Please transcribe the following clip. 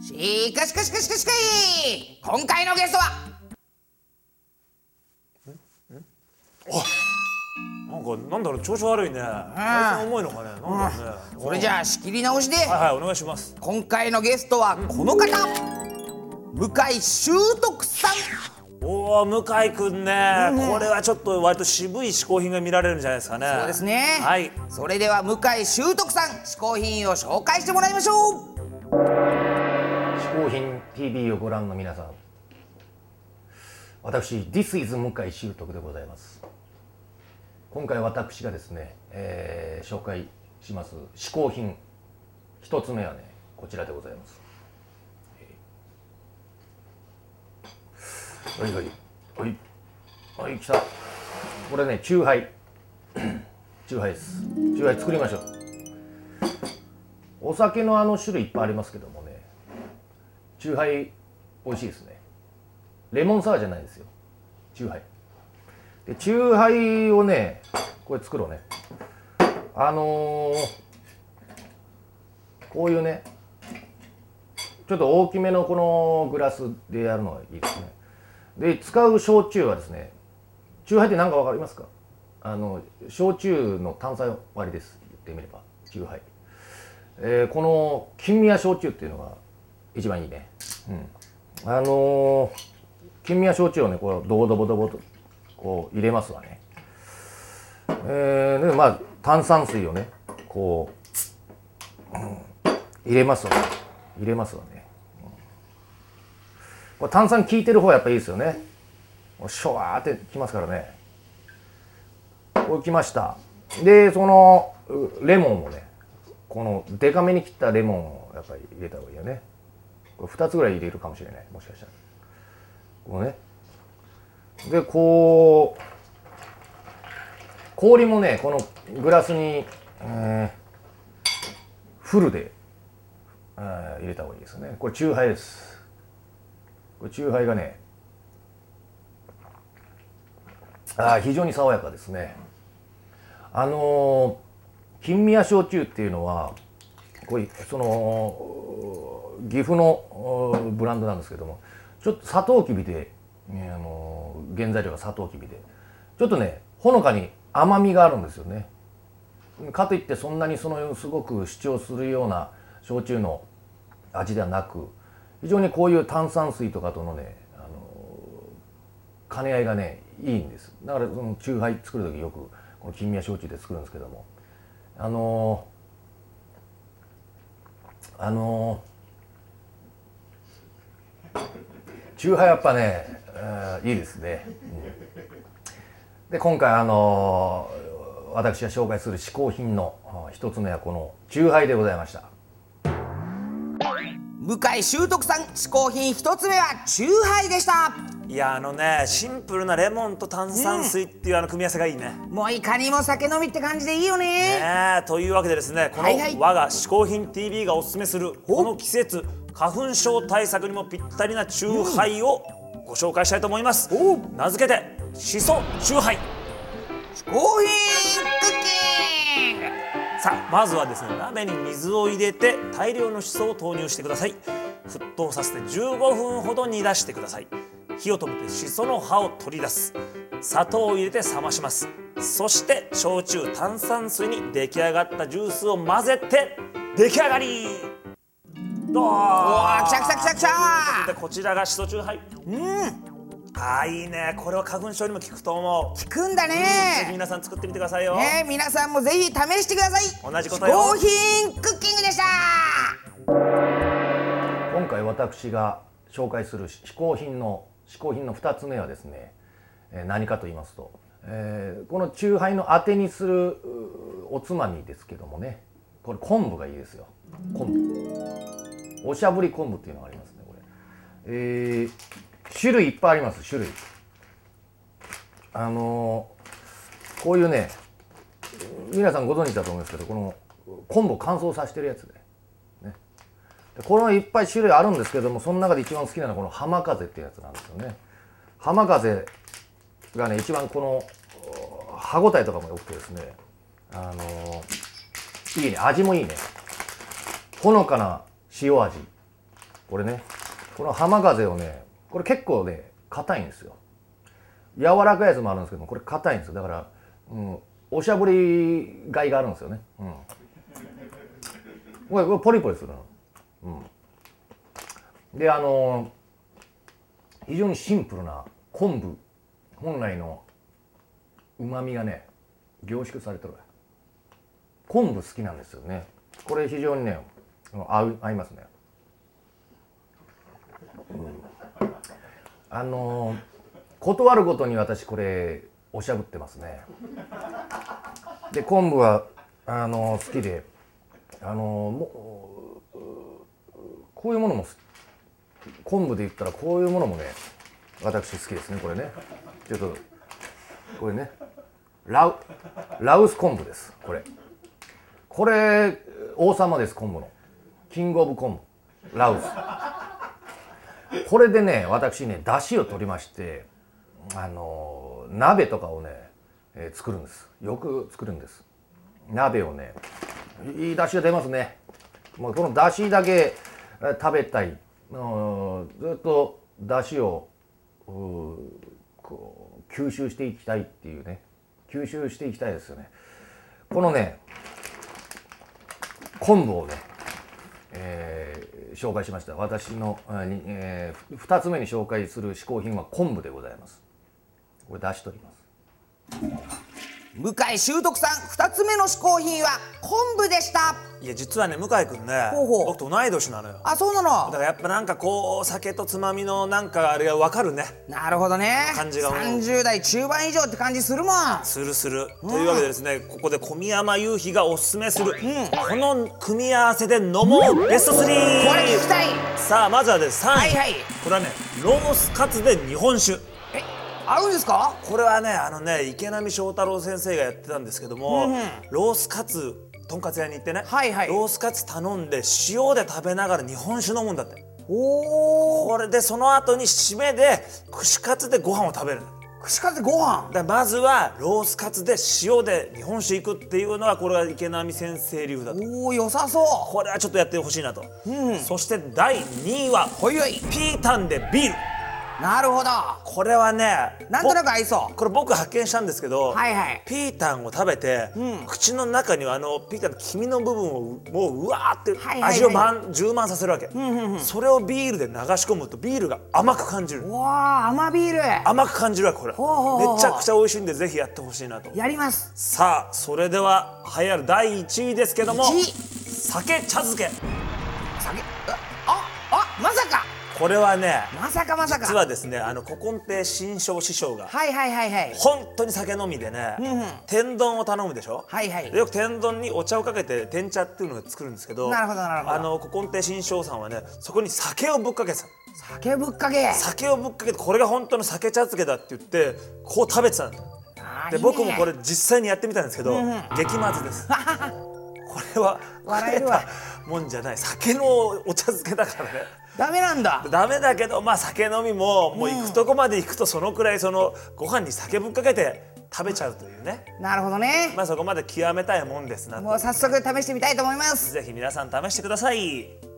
しかしかしかしかしかい今回のゲストはなんかなんだろう調子悪いね体重いのかねなんだろうねそれじゃあ仕切り直しではいはいお願いします今回のゲストはこの方向井修徳さんおお向井くんね、これはちょっと割と渋い嗜好品が見られるんじゃないですかねそうですねはいそれでは向井修徳さん嗜好品を紹介してもらいましょう嗜好品 TV をご覧の皆さん私 This is 向井秀徳でございます今回私がですね、えー紹介します嗜好品一つ目はねこちらでございますはいはいはいはい来たこれねチューハイチューハイですチューハイ作りましょうお酒のあの種類いっぱいありますけどもねチューハイ美味しいですね。レモンサワーじゃないですよ。チューハイ。でチューハイをねこれ作ろうね。あのーこういうねちょっと大きめのこのグラスでやるのがいいですね。で使う焼酎はですねチューハイって何か分かりますか？あの焼酎の炭酸割りです。言ってみればチューハイ。えーこの金宮焼酎っていうのが一番いいね、うん、あのー金宮焼酎をねこうドボドボドボとこう入れますわね。えーでまあ炭酸水をねこう、うん入れますわね。入れますわね、うん。これ炭酸効いてる方がやっぱいいですよね。シュワーってきますからね。こうきました。でそのレモンをねこのデカめに切ったレモンをやっぱり入れた方がいいよね。2つぐらい入れるかもしれない。もしかしたら。こうね。でこう氷もねこのグラスに、えーフルで、えー入れた方がいいですね。これチューハイです。これチューハイがねあー非常に爽やかですね。あのー金宮焼酎っていうのはこれその岐阜のブランドなんですけどもちょっとサトウキビで、ねあの原材料がサトウキビでちょっとねほのかに甘みがあるんですよね。かといってそんなにそのすごく主張するような焼酎の味ではなく非常にこういう炭酸水とかとのねあの兼ね合いがねいいんです。だからその酎ハイ作る時よくこの金宮焼酎で作るんですけどもあのあの酎ハイやっぱね、えーいいですね、うん。で今回あの私が紹介する嗜好品のあ一つ目はこの酎ハイでございました。向井修徳さん嗜好品一つ目はチューハイでした。いやあのねシンプルなレモンと炭酸水っていうあの組み合わせがいいね。もういかにも酒飲みって感じでいいよね。ねえというわけでですねこの我が嗜好品 TV がおすすめするこの季節花粉症対策にもぴったりなチューハイをご紹介したいと思います。名付けてしそチューハイ。さあまずはですね鍋に水を入れて大量のしそを投入してください。沸騰させて15分ほど煮出してください。火を止めてしその葉を取り出す。砂糖を入れて冷まします。そして焼酎炭酸水に出来上がったジュースを混ぜて出来上がりどう？うわー来た来た来た来た。でこちらがしそチューハイうん。あーいいね。これは花粉症にも効くと思う。聞くんだぜひね皆さん作ってみてくださいよ、ね皆さんもぜひ試してください。同じことよ。嗜好品クッキングでした。今回私が紹介する嗜好品の嗜好品の2つ目はですね、えー何かと言いますと、えーこの酎ハイのあてにするうおつまみですけどもね。これ昆布がいいですよ。昆布おしゃぶり昆布っていうのがありますねこれ。えー種類いっぱいあります種類。あのーこういうね皆さんご存知だと思うんですけどこの昆布乾燥させてるやつで,、ね、でこのいっぱい種類あるんですけどもその中で一番好きなのはこの浜風ってやつなんですよね。浜風がね一番この歯ごたえとかも良くてですねあのーいいね味もいいね。ほのかな塩味。これね。この浜風をねこれ結構ね硬いんですよ。柔らかいやつもあるんですけどもこれ硬いんですよ。だから、うん、おしゃぶりがいがあるんですよね、うん、これこれポリポリするの、うん、であのー非常にシンプルな昆布。本来のうまみがね凝縮されてる。昆布好きなんですよね。これ非常にね合う合いますね、うん。あの断るごとに私これおしゃぶってますね。で昆布はあの好きであのもこういうものも昆布で言ったらこういうものもね私好きですねこれね。ちょっとこれね。ラウラウス昆布ですこれ。これ王様です昆布の。キングオブ昆布ラウスこれでね私ね出汁を取りましてあの鍋とかをね、えー作るんです。よく作るんです。鍋をねいい出汁が出ますね。もうこの出汁だけ食べたい。ずっと出汁をこう吸収していきたいっていうね。吸収していきたいですよね。このね昆布をね、えー紹介しました。私の、えー、2つ目に紹介する嗜好品は昆布でございます。これ出しとります。向井修徳さん二つ目の嗜好品は昆布でした。いや実はね向井君ねほうほう。僕と同い年なのよ。あそうなだのからやっぱなんかこう酒とつまみのなんかあれが分かるね。なるほどね。感じが。もう30代中盤以上って感じするもん。するする、というわけでですねここで小宮山雄飛がおすすめする、この組み合わせで飲もう。ベスト3これ聞きたい。さあまずはですね3位、はいはい。これはねロースカツで日本酒え合うんですか？これはねあのね池波正太郎先生がやってたんですけども、うんうん。ロースカツとんかつ屋に行ってね、はいはい。ロースカツ頼んで塩で食べながら日本酒飲むんだって。おおこれでその後に締めで串カツでご飯を食べる。串カツでご飯？だからまずはロースカツで塩で日本酒いくっていうのはこれは池波先生流だと。おお良さそう。これはちょっとやってほしいなと、うん。そして第2位はほいほい。ピータンでビールなるほど。これはねなんとなくぼ合いそう。これ僕発見したんですけど、はいはい。ピータンを食べて、うん。口の中にはあのピータンの黄身の部分をもううわーって味を満充満させるわけ、それをビールで流し込むとビールが甘く感じる。うわあ甘ビール。甘く感じるわけこれ。めちゃくちゃ美味しいんでぜひやってほしいなと。やります。さあそれでは栄えある第1位ですけども1位。酒茶漬け。酒。ああまさかこれはねまさかまさか。実はですねあの古今亭新庄師匠がはいはいはいはい。本当に酒飲みでね、んうん。天丼を頼むでしょ、はいはい。でよく天丼にお茶をかけて天茶っていうのを作るんですけどなるほどなるほど。あの古今亭新庄さんはねそこに酒をぶっかけてた酒ぶっかけ。酒をぶっかけ。てこれが本当の酒茶漬けだって言ってこう食べてたんだで僕もこれ実際にやってみたんですけど、うんうん。激まずです。これは笑えるわ。もんじゃない。酒のお茶漬けだからねダメなんだ。ダメだけどまあ酒飲みももう行くとこまで行くとそのくらいそのご飯に酒ぶっかけて食べちゃうというね。なるほどね。まあそこまで極めたいもんですなと。もう早速試してみたいと思います。ぜひ皆さん試してください